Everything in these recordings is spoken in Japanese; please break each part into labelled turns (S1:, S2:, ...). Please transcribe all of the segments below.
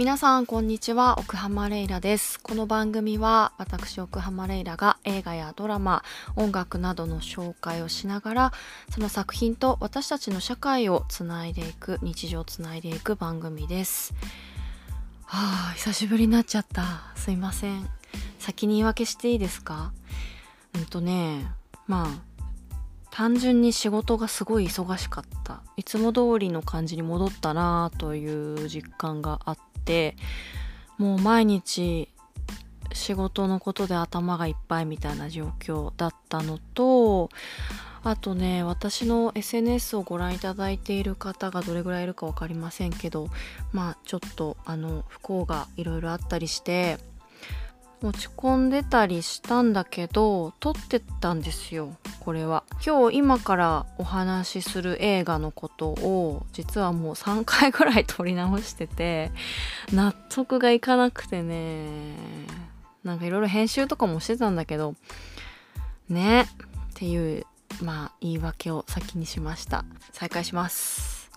S1: 皆さんこんにちは。奥浜レイラです。この番組は私奥浜レイラが映画やドラマ音楽などの紹介をしながらその作品と私たちの社会をつないでいく日常をつないでいく番組です。はあ久しぶりになっちゃった。すいません。先に言い訳していいですか？うんとねまあ単純に仕事がすごい忙しかった。いつも通りの感じに戻ったなという実感があってもう毎日仕事のことで頭がいっぱいみたいな状況だったのとあとね私の SNS をご覧いただいている方がどれぐらいいるか分かりませんけどまあちょっとあの不幸がいろいろあったりして落ち込んでたりしたんだけど撮ってたんですよこれは。今日今からお話しする映画のことを実はもう3回ぐらい撮り直してて納得がいかなくてね。なんかいろいろ編集とかもしてたんだけどねっていうまあ言い訳を先にしました。再開します。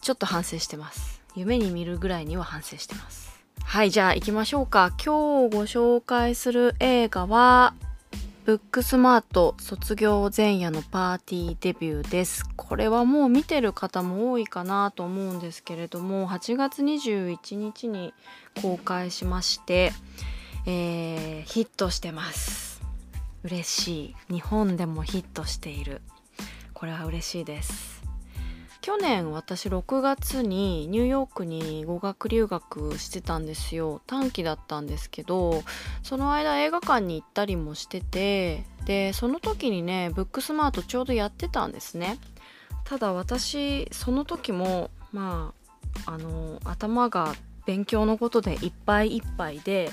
S1: ちょっと反省してます。夢に見るぐらいには反省してます。はいじゃあ行きましょうか。今日ご紹介する映画はブックスマート卒業前夜のパーティーデビューです。これはもう見てる方も多いかなと思うんですけれども8月21日に公開しまして、えー、ヒットしてます。嬉しい。日本でもヒットしている。これは嬉しいです。去年私6月にニューヨークに語学留学してたんですよ。短期だったんですけどその間映画館に行ったりもしててでその時にねブックスマートちょうどやってたんですね。ただ私その時もまああの頭が勉強のことでいっぱいいっぱいで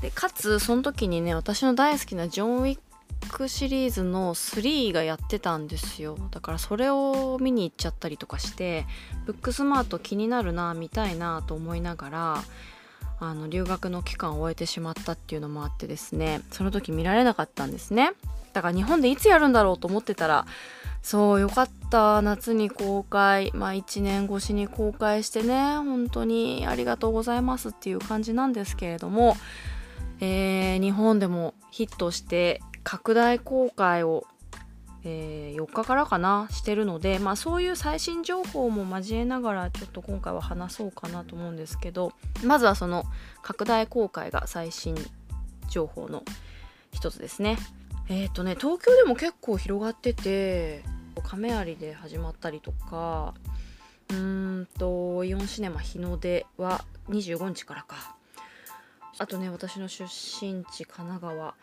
S1: でかつその時にね私の大好きなジョン・ウィックシリーズの3がやってたんですよ。だからそれを見に行っちゃったりとかしてブックスマート気になるな見たいなと思いながらあの留学の期間を終えてしまったっていうのもあってですね。その時見られなかったんですね。だから日本でいつやるんだろうと思ってたらそうよかった。夏に公開。まあ1年越しに公開してね。本当にありがとうございますっていう感じなんですけれども、えー、日本でもヒットして拡大公開を、えー、4日からかなしてるので、まあ、そういう最新情報も交えながらちょっと今回は話そうかなと思うんですけどまずはその拡大公開が最新情報の一つですね。えっ、ー、とね東京でも結構広がってて亀有で始まったりとかうーんとイオンシネマ日の出は25日からかあとね私の出身地神奈川、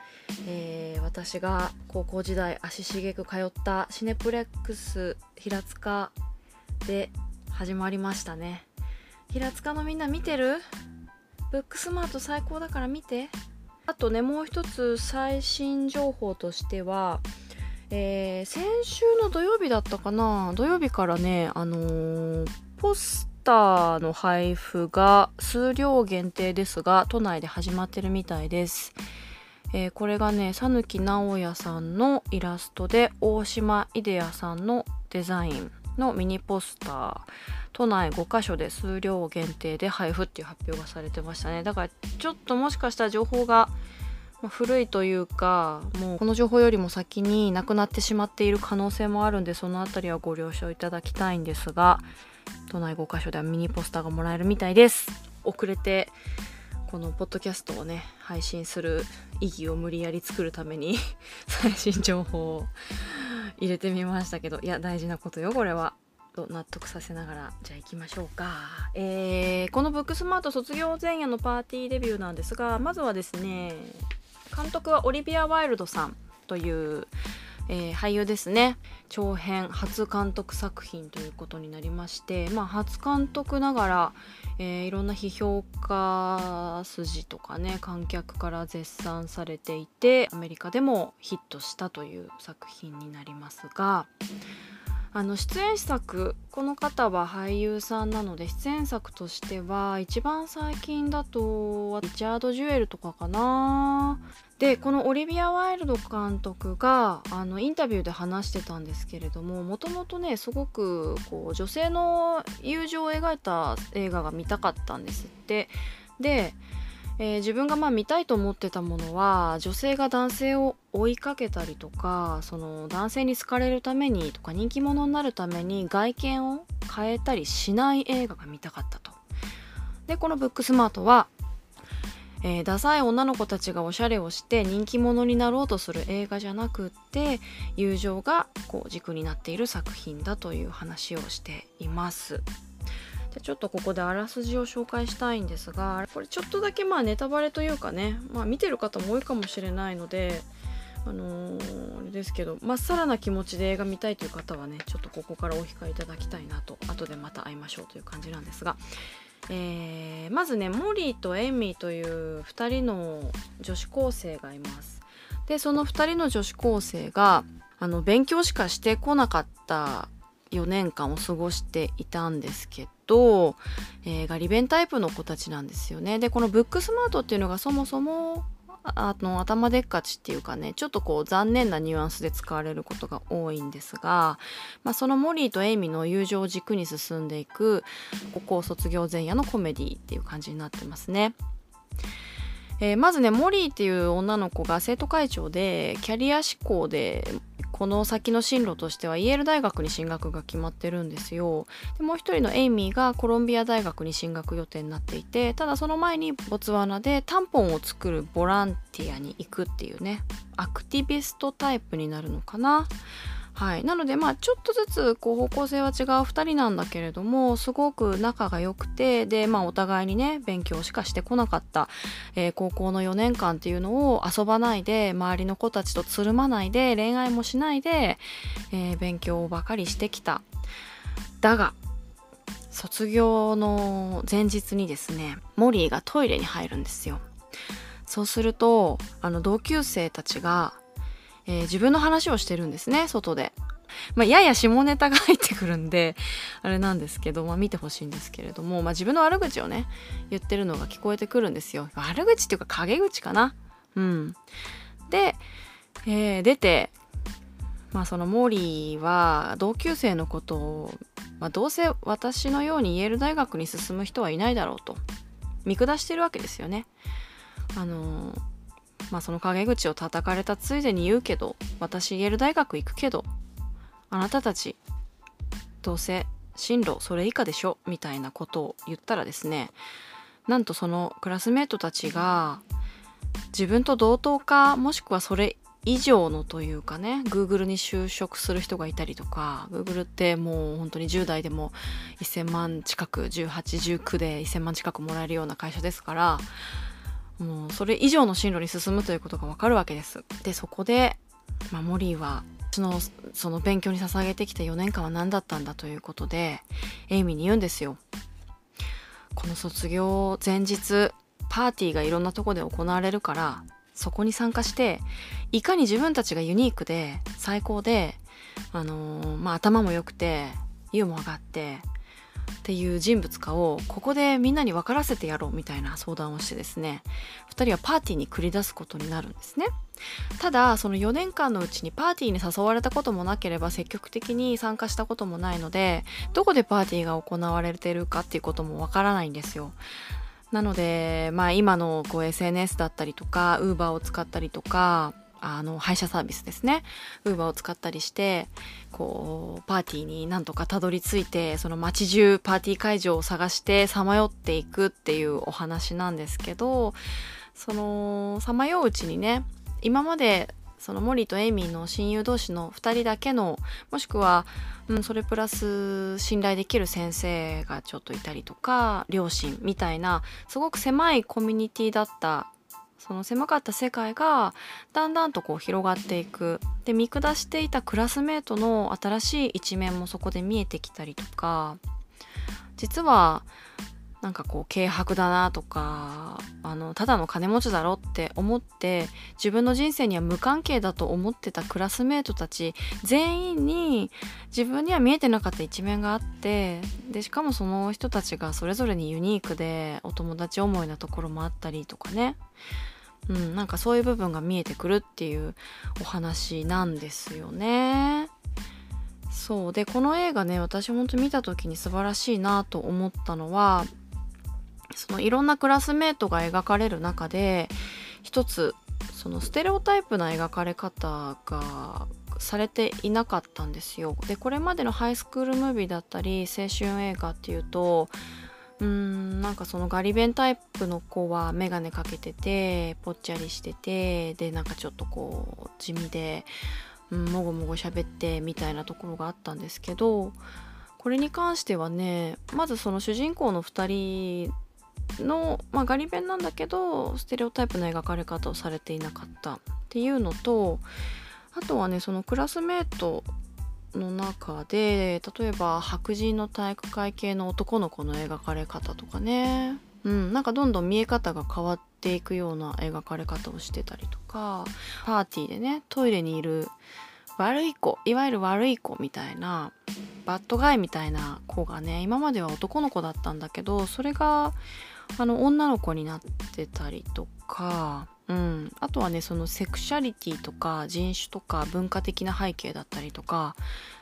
S1: えー、私が高校時代足しげく通ったシネプレックス平塚で始まりましたね。平塚のみんな見てる？ブックスマート最高だから見て。あとねもう一つ最新情報としてはえー、先週の土曜日だったかな？土曜日からねあのー、ポスターの配布が数量限定ですが都内で始まってるみたいです、えー、これがね讃岐直哉さんのイラストで大島イデアさんのデザインのミニポスター都内5カ所で数量限定で配布っていう発表がされてましたね。だからちょっともしかしたら情報が古いというかもうこの情報よりも先になくなってしまっている可能性もあるんでその辺りはご了承いただきたいんですが都内5カ所ではミニポスターがもらえるみたいです。遅れてこのポッドキャストをね配信する意義を無理やり作るために 最新情報を入れてみましたけどいや大事なことよこれは。と納得させながらじゃあ行きましょうか、えー、このブックスマート卒業前夜のパーティーデビューなんですがまずはですね監督はオリビア・ワイルドさんというえー、俳優ですね。長編初監督作品ということになりまして、まあ、初監督ながら、えー、いろんな批評家筋とかね観客から絶賛されていてアメリカでもヒットしたという作品になりますがあの出演作この方は俳優さんなので出演作としては一番最近だとリチャード・ジュエルとかかな。でこのオリビア・ワイルド監督があのインタビューで話してたんですけれどももともとねすごくこう女性の友情を描いた映画が見たかったんですってでえー、自分がまあ見たいと思ってたものは女性が男性を追いかけたりとかその男性に好かれるためにとか人気者になるために外見を変えたりしない映画が見たかったと。でこの「ブックスマートは」えー、ダサい女の子たちがおしゃれをして人気者になろうとする映画じゃなくって友情がこう軸になっている作品だという話をしています。でちょっとここであらすじを紹介したいんですがこれちょっとだけまあネタバレというかね、まあ、見てる方も多いかもしれないのであのー、あれですけどまっさらな気持ちで映画見たいという方はねちょっとここからお控えいただきたいなと後でまた会いましょうという感じなんですが、えー、まずねモリーとエミーという2人の女子高生がいますでその2人の女子高生があの勉強しかしてこなかった4年間を過ごしていたんですけど、えー、ガリ弁タイプの子たちなんですよね。でこのブックスマートっていうのがそもそもあの頭でっかちっていうかねちょっとこう残念なニュアンスで使われることが多いんですが、まあ、そのモリーとエイミーの友情を軸に進んでいく高校卒業前夜のコメディっていう感じになってますね。えー、まずねモリーっていう女の子が生徒会長でキャリア志向でこの先の進路としてはイェール大学に進学が決まってるんですよ。でもう一人のエイミーがコロンビア大学に進学予定になっていてただその前にボツワナでタンポンを作るボランティアに行くっていうねアクティビストタイプになるのかな。はい、なのでまあちょっとずつこう方向性は違う2人なんだけれどもすごく仲が良くてでまあお互いにね勉強しかしてこなかった、えー、高校の4年間っていうのを遊ばないで周りの子たちとつるまないで恋愛もしないで、えー、勉強ばかりしてきた。だが卒業の前日にですねモリーがトイレに入るんですよ。そうするとあの同級生たちがえー、自分の話をしてるんですね外で。まあ、やや下ネタが入ってくるんで あれなんですけど、まあ、見てほしいんですけれども、まあ、自分の悪口をね言ってるのが聞こえてくるんですよ。悪口っていうか陰口かな。うん。で、えー、出てまあそのモーリーは同級生のことを、まあ、どうせ私のようにイェール大学に進む人はいないだろうと見下してるわけですよね。あのーまあその陰口を叩かれたついでに言うけど私イェール大学行くけどあなたたちどうせ進路それ以下でしょみたいなことを言ったらですねなんとそのクラスメートたちが自分と同等かもしくはそれ以上のというかね Google に就職する人がいたりとか Google ってもう本当に10代でも1000万近く1819で1000万近くもらえるような会社ですからもうそれ以上の進路に進むということがわかるわけです。でそこで、まあ、モリーはそのその勉強に捧げてきた4年間は何だったんだということでエイミーに言うんですよ。この卒業前日パーティーがいろんなとこで行われるからそこに参加していかに自分たちがユニークで最高で、あのー、まあ、頭も良くてユーモアがあってっていう人物かをここでみんなに分からせてやろうみたいな相談をしてですね2人はパーティーに繰り出すことになるんですね。ただその4年間のうちにパーティーに誘われたこともなければ積極的に参加したこともないのでどこでパーティーが行われてるかっていうこともわからないんですよ。なのでまあ今のこう SNS だったりとか Uber を使ったりとかあの配車サービスですね。ウーバーを使ったりしてこうパーティーになんとかたどり着いてその街中パーティー会場を探してさまよっていくっていうお話なんですけどそのさまよううちにね今までそのモリとエイミーの親友同士の2人だけのもしくは、うん、それプラス信頼できる先生がちょっといたりとか両親みたいなすごく狭いコミュニティだったその狭かった世界がだんだんとこう広がっていく。で見下していたクラスメートの新しい一面もそこで見えてきたりとか。実はなんかこう軽薄だなとかあのただの金持ちだろって思って自分の人生には無関係だと思ってたクラスメートたち全員に自分には見えてなかった一面があってでしかもその人たちがそれぞれにユニークでお友達思いなところもあったりとかねうん、なんかそういう部分が見えてくるっていうお話なんですよね。そうでこの映画ね私ほんと見た時に素晴らしいなと思ったのはそのいろんなクラスメートが描かれる中で一つそのステレオタイプな描かれ方がされていなかったんですよ。でこれまでのハイスクールムービーだったり青春映画っていうとうーんなんかそのガリ弁タイプの子は眼鏡かけててぽっちゃりしててでなんかちょっとこう地味で、うん、もごもご喋ってみたいなところがあったんですけどこれに関してはねまずその主人公の2人の、まあ、ガリ弁なんだけどステレオタイプな描かれ方をされていなかったっていうのとあとはねそのクラスメートの中で例えば白人の体育会系の男の子の描かれ方とかね。うんなんかどんどん見え方が変わっていくような描かれ方をしてたりとかパーティーでねトイレにいる悪い子いわゆる悪い子みたいなバッドガイみたいな子がね今までは男の子だったんだけどそれがあの女の子になってたりとかうん、あとはねそのセクシャリティとか人種とか文化的な背景だったりとか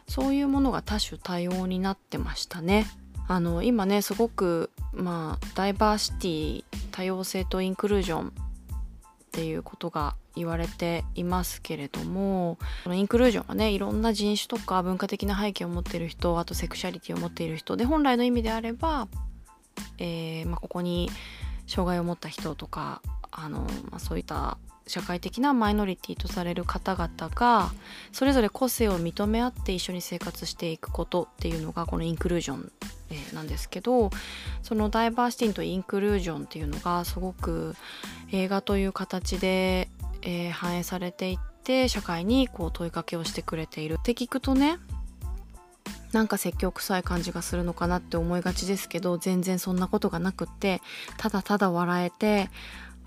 S1: そういうものが多種多様になってましたね。あの今ねすごくまあダイバーシティ多様性とインクルージョンっていうことが言われていますけれどもこのインクルージョンはねいろんな人種とか文化的な背景を持っている人あとセクシャリティを持っている人で本来の意味であれば、えーまあ、ここに障害を持った人とかあの、まあ、そういった社会的なマイノリティとされる方々がそれぞれ個性を認め合って一緒に生活していくことっていうのがこのインクルージョン、なんですけどそのダイバーシティとインクルージョンっていうのがすごく映画という形で、え、反映されていって社会にこう問いかけをしてくれている。って聞くとねなんか説教臭い感じがするのかなって思いがちですけど全然そんなことがなくってただただ笑えて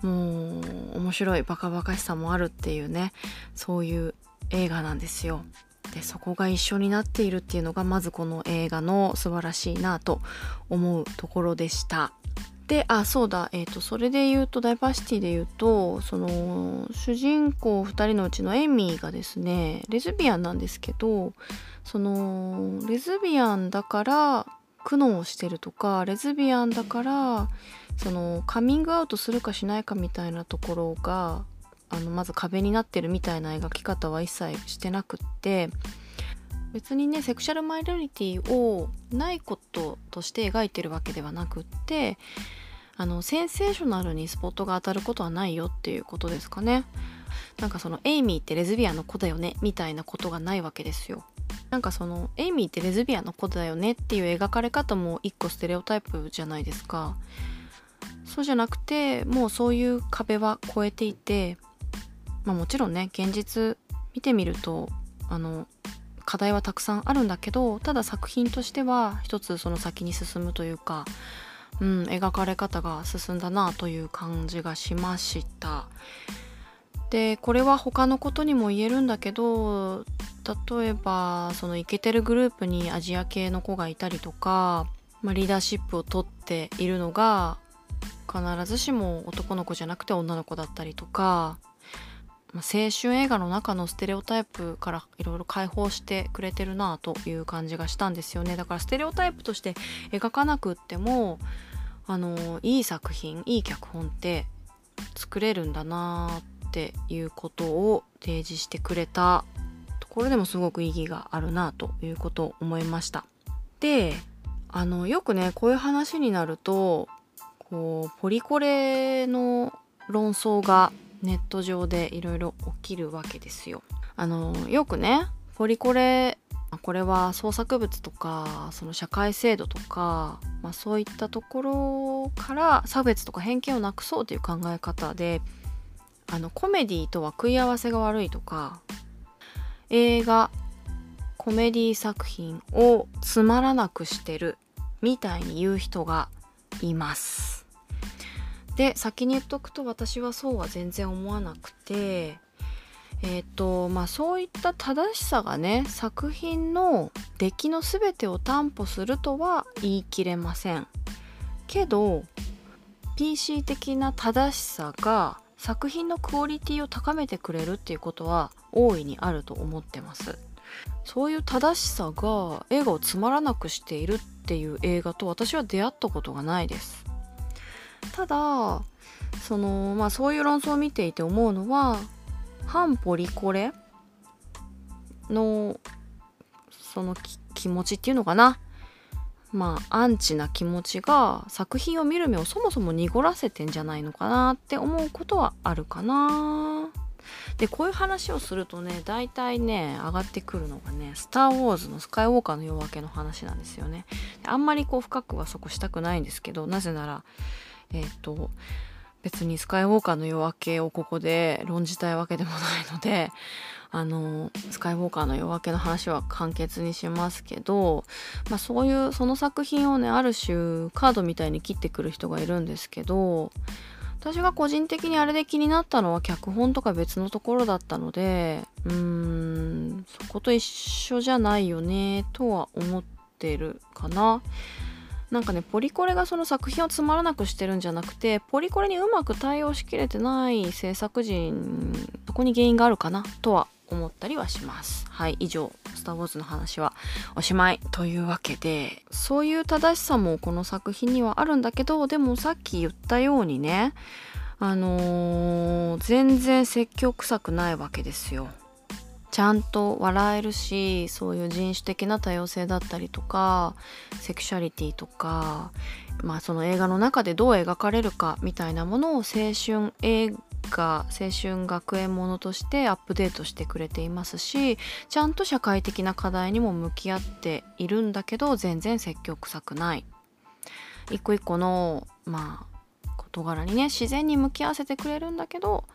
S1: もう面白いバカバカしさもあるっていうねそういう映画なんですよ。でそこが一緒になっているっていうのがまずこの映画の素晴らしいなと思うところでした。であそうだえ、ー、とそれで言うとダイバーシティで言うとその主人公2人のうちのエミーがですねレズビアンなんですけどそのレズビアンだから苦悩してるとかレズビアンだからそのカミングアウトするかしないかみたいなところがあのまず壁になってるみたいな描き方は一切してなくって別にねセクシャルマイノリティをないこととして描いてるわけではなくってあのセンセーショナルにスポットが当たることはないよっていうことですかね。なんかそのエイミーってレズビアンの子だよねみたいなことがないわけですよ。なんかそのエイミーってレズビアンの子だよねっていう描かれ方も一個ステレオタイプじゃないですか。そうじゃなくてもうそういう壁は越えていてまあもちろんね現実見てみるとあの課題はたくさんあるんだけどただ作品としては一つその先に進むというか、うん、描かれ方が進んだなという感じがしました。でこれは他のことにも言えるんだけど例えばそのイケてるグループにアジア系の子がいたりとか、まあ、リーダーシップをとっているのが必ずしも男の子じゃなくて女の子だったりとか、まあ、青春映画の中のステレオタイプからいろいろ解放してくれてるなという感じがしたんですよねだからステレオタイプとして描かなくってもあのいい作品いい脚本って作れるんだなっていうことを提示してくれたところでもすごく意義があるなということを思いました。であのよくねこういう話になるとこうポリコレの論争がネット上でいろいろ起きるわけですよ。あのよくねポリコレこれは創作物とかその社会制度とか、まあ、そういったところから差別とか偏見をなくそうという考え方であのコメディとは食い合わせが悪いとか映画コメディ作品をつまらなくしてるみたいに言う人がいますで先に言っとくと私はそうは全然思わなくてえっ、ー、とまあそういった正しさがね作品の出来の全てを担保するとは言い切れません。けど PC 的な正しさが作品のクオリティを高めてくれるっていうことは大いにあると思ってます。そういう正しさが映画をつまらなくしているっていう映画と私は出会ったことがないです。ただそのまあそういう論争を見ていて思うのは反ポリコレのその気持ちっていうのかな。まあアンチな気持ちが作品を見る目をそもそも濁らせてんじゃないのかなって思うことはあるかな。でこういう話をするとね大体ね上がってくるのがね「スター・ウォーズ」のスカイウォーカーの夜明けの話なんですよね。あんまりこう深くはそこしたくないんですけどなぜならえっ、ー、と別にスカイウォーカーの夜明けをここで論じたいわけでもないので あのスカイウォーカーの夜明けの話は簡潔にしますけど、まあ、そういうその作品をねある種カードみたいに切ってくる人がいるんですけど私が個人的にあれで気になったのは脚本とか別のところだったのでうーんそこと一緒じゃないよねとは思ってるかな。なんかねポリコレがその作品をつまらなくしてるんじゃなくてポリコレにうまく対応しきれてない制作陣そこに原因があるかなとは思ったりはします。はい以上「スター・ウォーズ」の話はおしまい。というわけでそういう正しさもこの作品にはあるんだけどでもさっき言ったようにねあのー、全然積極臭くないわけですよ。ちゃんと笑えるしそういう人種的な多様性だったりとかセクシャリティとかまあその映画の中でどう描かれるかみたいなものを青春映画青春学園ものとしてアップデートしてくれていますしちゃんと社会的な課題にも向き合っているんだけど全然積極臭くない。一個一個のまあ事柄にね自然に向き合わせてくれるんだけど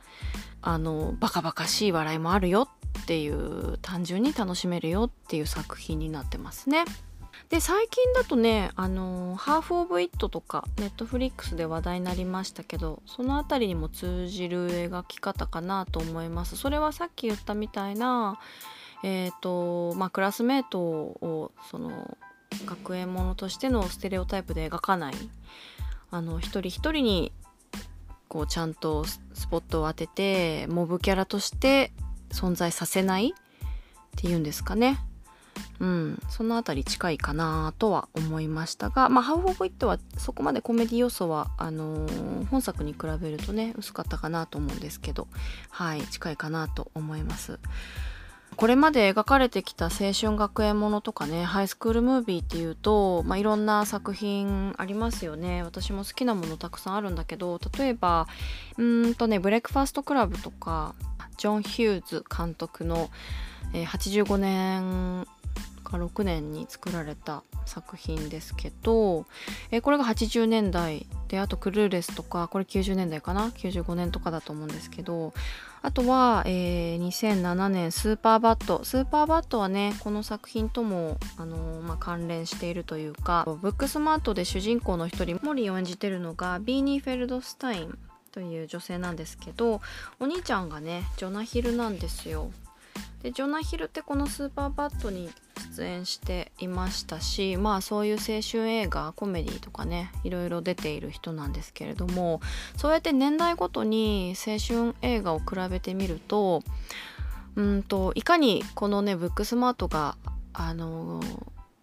S1: あのバカバカしい笑いもあるよっていう単純に楽しめるよっていう作品になってますね。で最近だとね「あのハーフ・オブ・イット」とかネットフリックスで話題になりましたけどその辺りにも通じる描き方かなと思いますそれはさっき言ったみたいなえ、ー、とまあクラスメートをその学園ものとしてのステレオタイプで描かないあの一人一人にこうちゃんとスポットを当ててモブキャラとして存在させないっていうんですかね。うん、その辺り近いかなとは思いましたが、まあ、ハウ・オブ・イットはそこまでコメディ要素はあのー、本作に比べるとね薄かったかなと思うんですけどはい。近いかなと思います。これまで描かれてきた青春学園ものとかねハイスクールムービーっていうと、まあ、いろんな作品ありますよね。私も好きなものたくさんあるんだけど例えばうんとねブレックファーストクラブとかジョン・ヒューズ監督の、えー、85年か6年に作られた作品ですけど、えー、これが80年代であとクルーレスとかこれ90年代かな？95年とかだと思うんですけどあとは、えー、2007年スーパーバッドスーパーバッドはねこの作品とも、あのー、まあ、関連しているというかブックスマートで主人公の一人モリーを演じてるのがビーニー・フェルドスタインという女性なんですけどお兄ちゃんがねジョナヒルなんですよ。でジョナヒルってこのスーパーバッドに出演していましたしまあそういう青春映画コメディとかねいろいろ出ている人なんですけれどもそうやって年代ごとに青春映画を比べてみるとうんといかにこのねブックスマートがあの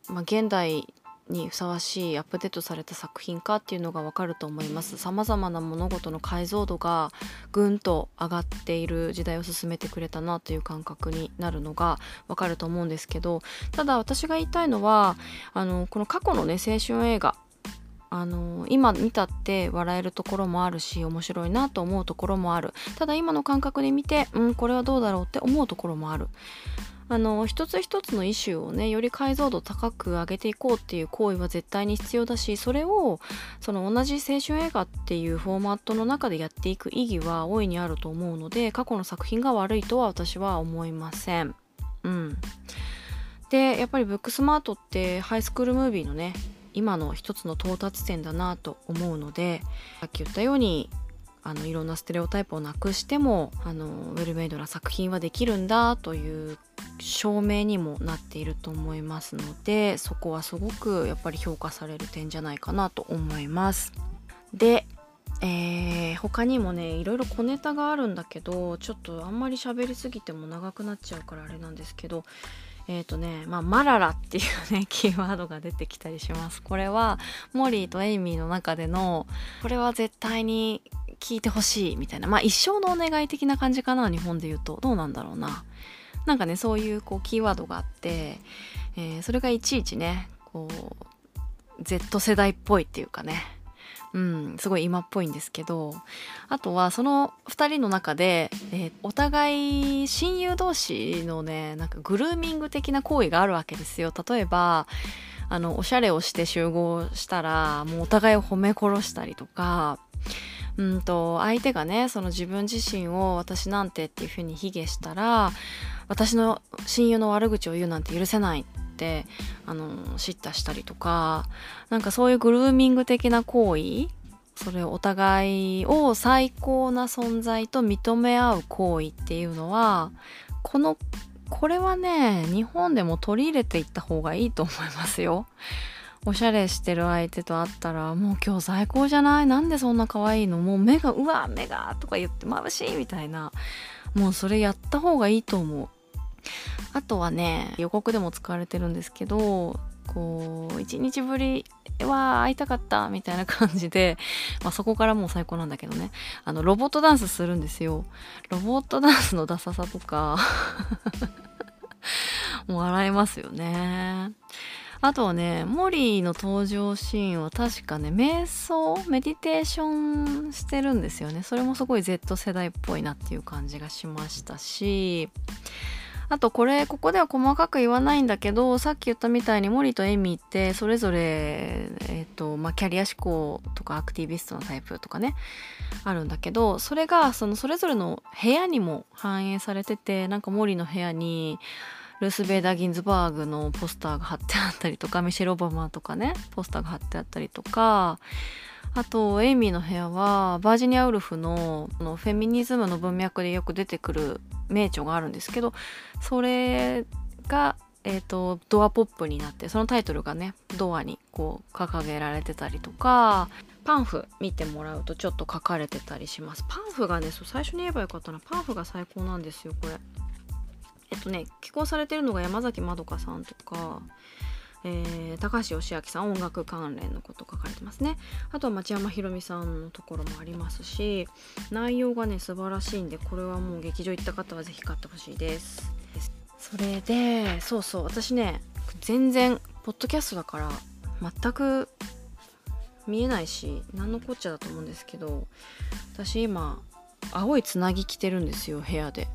S1: まあ、現代にふさわしいアップデートされた作品かっていうのがわかると思います。さまざまな物事の解像度がぐんと上がっている時代を進めてくれたなという感覚になるのがわかると思うんですけどただ私が言いたいのはあのこの過去のね青春映画あの今見たって笑えるところもあるし面白いなと思うところもある。ただ今の感覚で見てうんこれはどうだろうって思うところもある。あの一つ一つのイシューをねより解像度高く上げていこうっていう行為は絶対に必要だしそれをその同じ青春映画っていうフォーマットの中でやっていく意義は大いにあると思うので過去の作品が悪いとは私は思いません。うん、でやっぱりブックスマートってハイスクールムービーのね今の一つの到達点だなと思うのでさっき言ったようにあのいろんなステレオタイプをなくしてもあのウェルメイドな作品はできるんだという証明にもなっていると思いますのでそこはすごくやっぱり評価される点じゃないかなと思います。でえー、他にもねいろいろ小ネタがあるんだけどちょっとあんまり喋りすぎても長くなっちゃうからあれなんですけどえっ、ー、とねまあマララっていうね キーワードが出てきたりしますこれはモリーとエイミーの中でのこれは絶対に聞いてほしいみたいな。まあ一生のお願い的な感じかな日本で言うと。どうなんだろうな。なんかねそういうこうキーワードがあって、えー、それがいちいちねこう Z 世代っぽいっていうかね。うん、すごい今っぽいんですけど。あとはその2人の中で、えー、お互い親友同士のねなんかグルーミング的な行為があるわけですよ。例えばあのおしゃれをして集合したらもうお互いを褒め殺したりとかうんと相手がねその自分自身を私なんてっていうふうに卑下したら私の親友の悪口を言うなんて許せないってあの叱咤したりとかなんかそういうグルーミング的な行為それをお互いを最高な存在と認め合う行為っていうのはこのこれはね日本でも取り入れていった方がいいと思いますよ。おしゃれしてる相手と会ったらもう今日最高じゃない？なんでそんな可愛いの？もう目がうわ目がとか言って眩しいみたいな。もうそれやった方がいいと思う。あとはね予告でも使われてるんですけどこう一日ぶりは会いたかったみたいな感じで、まあ、そこからもう最高なんだけどね。あのロボットダンスするんですよ。ロボットダンスのダサさとか もう笑えますよね。あとはね、モリーの登場シーンは確かね、瞑想、メディテーションしてるんですよね。それもすごい Z 世代っぽいなっていう感じがしましたし、あとこれ、ここでは細かく言わないんだけど、さっき言ったみたいにモリとエミってそれぞれ、えっ、ー、と、まあ、キャリア志向とかアクティビストのタイプとかね、あるんだけど、それがそのそれぞれの部屋にも反映されてて、なんかモリの部屋に、ルース・ベイダー・ギンズバーグのポスターが貼ってあったりとかミシェル・オバマとかねポスターが貼ってあったりとかあとエイミーの部屋はバージニア・ウルフののフェミニズムの文脈でよく出てくる名著があるんですけどそれが、えーと、ドアポップになってそのタイトルがねドアにこう掲げられてたりとかパンフ見てもらうとちょっと書かれてたりします。パンフがねそう最初に言えばよかったな。パンフが最高なんですよこれ。えっとね寄稿されてるのが山崎まどかさんとか、えー、高橋義明さん音楽関連のこと書かれてますね。あとは町山ひろみさんのところもありますし内容がね素晴らしいんでこれはもう劇場行った方は是非買ってほしいです。それでそうそう私ね全然ポッドキャストだから全く見えないし何のこっちゃだと思うんですけど私今青いつなぎ着てるんですよ部屋で。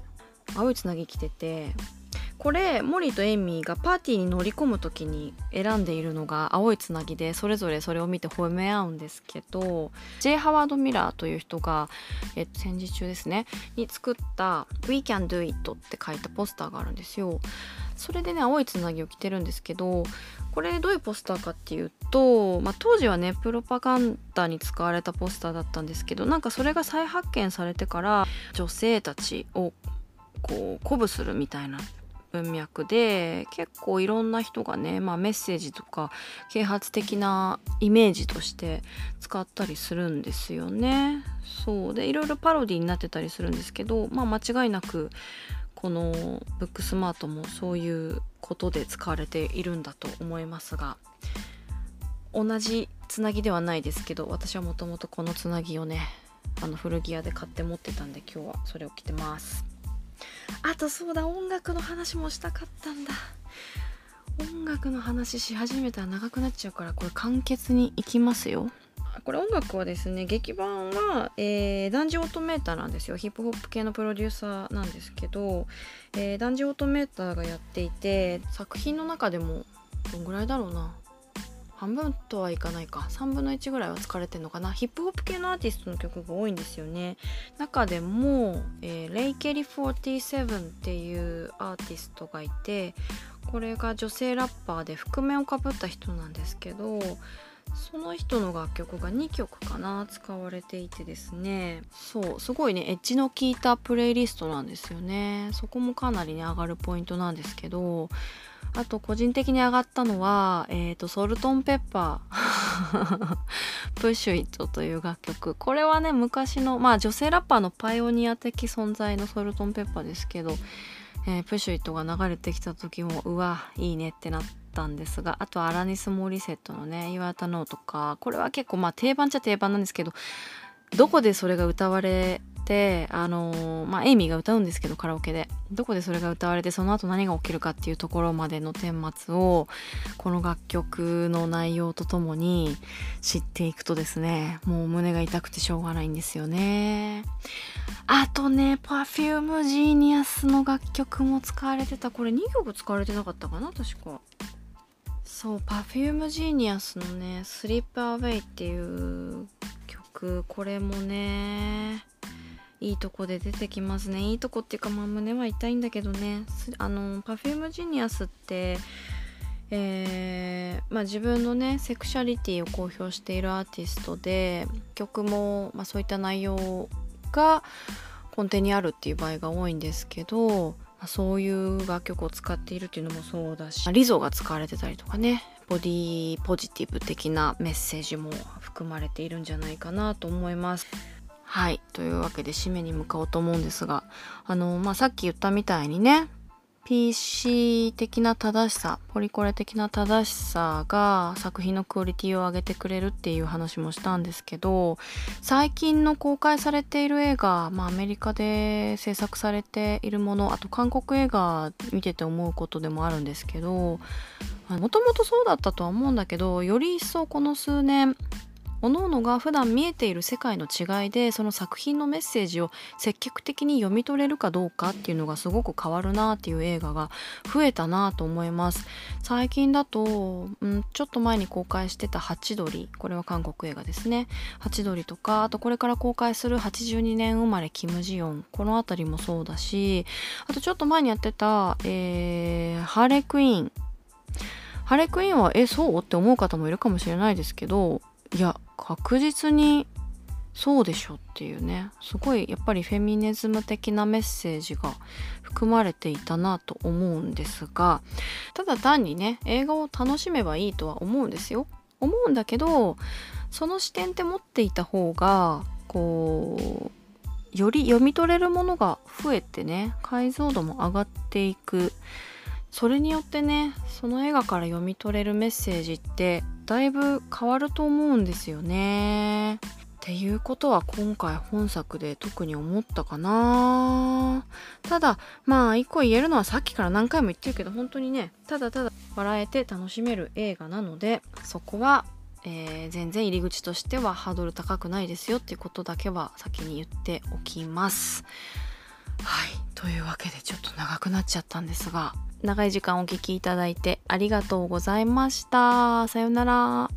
S1: 青いつなぎ着ててこれモリとエイミーがパーティーに乗り込む時に選んでいるのが青いつなぎでそれぞれそれを見て褒め合うんですけど J. ハワード・ミラーという人が、えっと、戦時中ですねに作った「We can do it」って書いたポスターがあるんですよ。それでね青いつなぎを着てるんですけどこれどういうポスターかっていうと、まあ、当時はねプロパガンダに使われたポスターだったんですけどなんかそれが再発見されてから女性たちをこう鼓舞するみたいな文脈で結構いろんな人がね、まあ、メッセージとか啓発的なイメージとして使ったりするんですよね。そうでいろいろパロディになってたりするんですけど、まあ、間違いなくこのブックスマートもそういうことで使われているんだと思いますが同じつなぎではないですけど私はもともとこのつなぎをねあの古着屋で買って持ってたんで今日はそれを着てます。あとそうだ音楽の話もしたかったんだ。音楽の話し始めたら長くなっちゃうからこれ簡潔にいきますよ。これ音楽はですね劇版は、えー、ダンジオートメーターなんですよ。ヒップホップ系のプロデューサーなんですけど、えー、ダンジオートメーターがやっていて作品の中でもどんぐらいだろうな。半分とはいかないか。3分の1ぐらいは疲れてるのかな。ヒップホップ系のアーティストの曲が多いんですよね。中でも、えー、レイ・ケリ47っていうアーティストがいてこれが女性ラッパーで覆面をかぶった人なんですけどその人の楽曲が2曲かな使われていてですね。そうすごいねエッジの効いたプレイリストなんですよね。そこもかなりね上がるポイントなんですけどあと個人的に上がったのは、えーと、ソルトンペッパー。プッシュイットという楽曲。これはね昔のまあ女性ラッパーのパイオニア的存在のソルトンペッパーですけど、えー、プッシュイットが流れてきた時もうわいいねってなってたんですがあとアラニス・モーリセットのね「岩田ノー」とかこれは結構まあ定番っちゃ定番なんですけどどこでそれが歌われてあのまあエイミーが歌うんですけどカラオケで。どこでそれが歌われてその後何が起きるかっていうところまでの顛末をこの楽曲の内容とともに知っていくとですねもう胸が痛くてしょうがないんですよね。あとね Perfume Genius の楽曲も使われてた。これ2曲使われてなかったかな確か。そう Perfume Genius のね「Sleep Away」っていう曲これもねいいとこで出てきますね。いいとこっていうかまあ胸は痛いんだけどね。あの Perfume Genius ってえーまあ、自分のねセクシャリティを公表しているアーティストで曲も、まあ、そういった内容が根底にあるっていう場合が多いんですけど、そういう楽曲を使っているっていうのもそうだし。リゾが使われてたりとかね。ボディポジティブ的なメッセージも含まれているんじゃないかなと思います。はい。というわけで締めに向かおうと思うんですがあのまあさっき言ったみたいにね PC 的な正しさポリコレ的な正しさが作品のクオリティを上げてくれるっていう話もしたんですけど最近の公開されている映画、まあ、アメリカで制作されているものあと韓国映画見てて思うことでもあるんですけどもともとそうだったとは思うんだけどより一層この数年各々が普段見えている世界の違いでその作品のメッセージを積極的に読み取れるかどうかっていうのがすごく変わるなっていう映画が増えたなと思います。最近だと、うん、ちょっと前に公開してた「ハチドリ」これは韓国映画ですね「ハチドリ」とかあとこれから公開する82年生まれキム・ジヨンこの辺りもそうだしあとちょっと前にやってた、えー、ハーレクイーン。ハレクイーンはえそう？って思う方もいるかもしれないですけどいや確実にそうでしょっていうね。すごいやっぱりフェミニズム的なメッセージが含まれていたなと思うんですがただ単にね映画を楽しめばいいとは思うんですよ。思うんだけどその視点って持っていた方がこうより読み取れるものが増えてね解像度も上がっていく。それによってねその映画から読み取れるメッセージってだいぶ変わると思うんですよね。っていうことは今回本作で特に思ったかなただまあ一個言えるのはさっきから何回も言ってるけど本当にねただただ笑えて楽しめる映画なのでそこは、えー、全然入り口としてはハードル高くないですよっていうことだけは先に言っておきます。はいというわけでちょっと長くなっちゃったんですが長い時間お聴きいただいてありがとうございました。さようなら。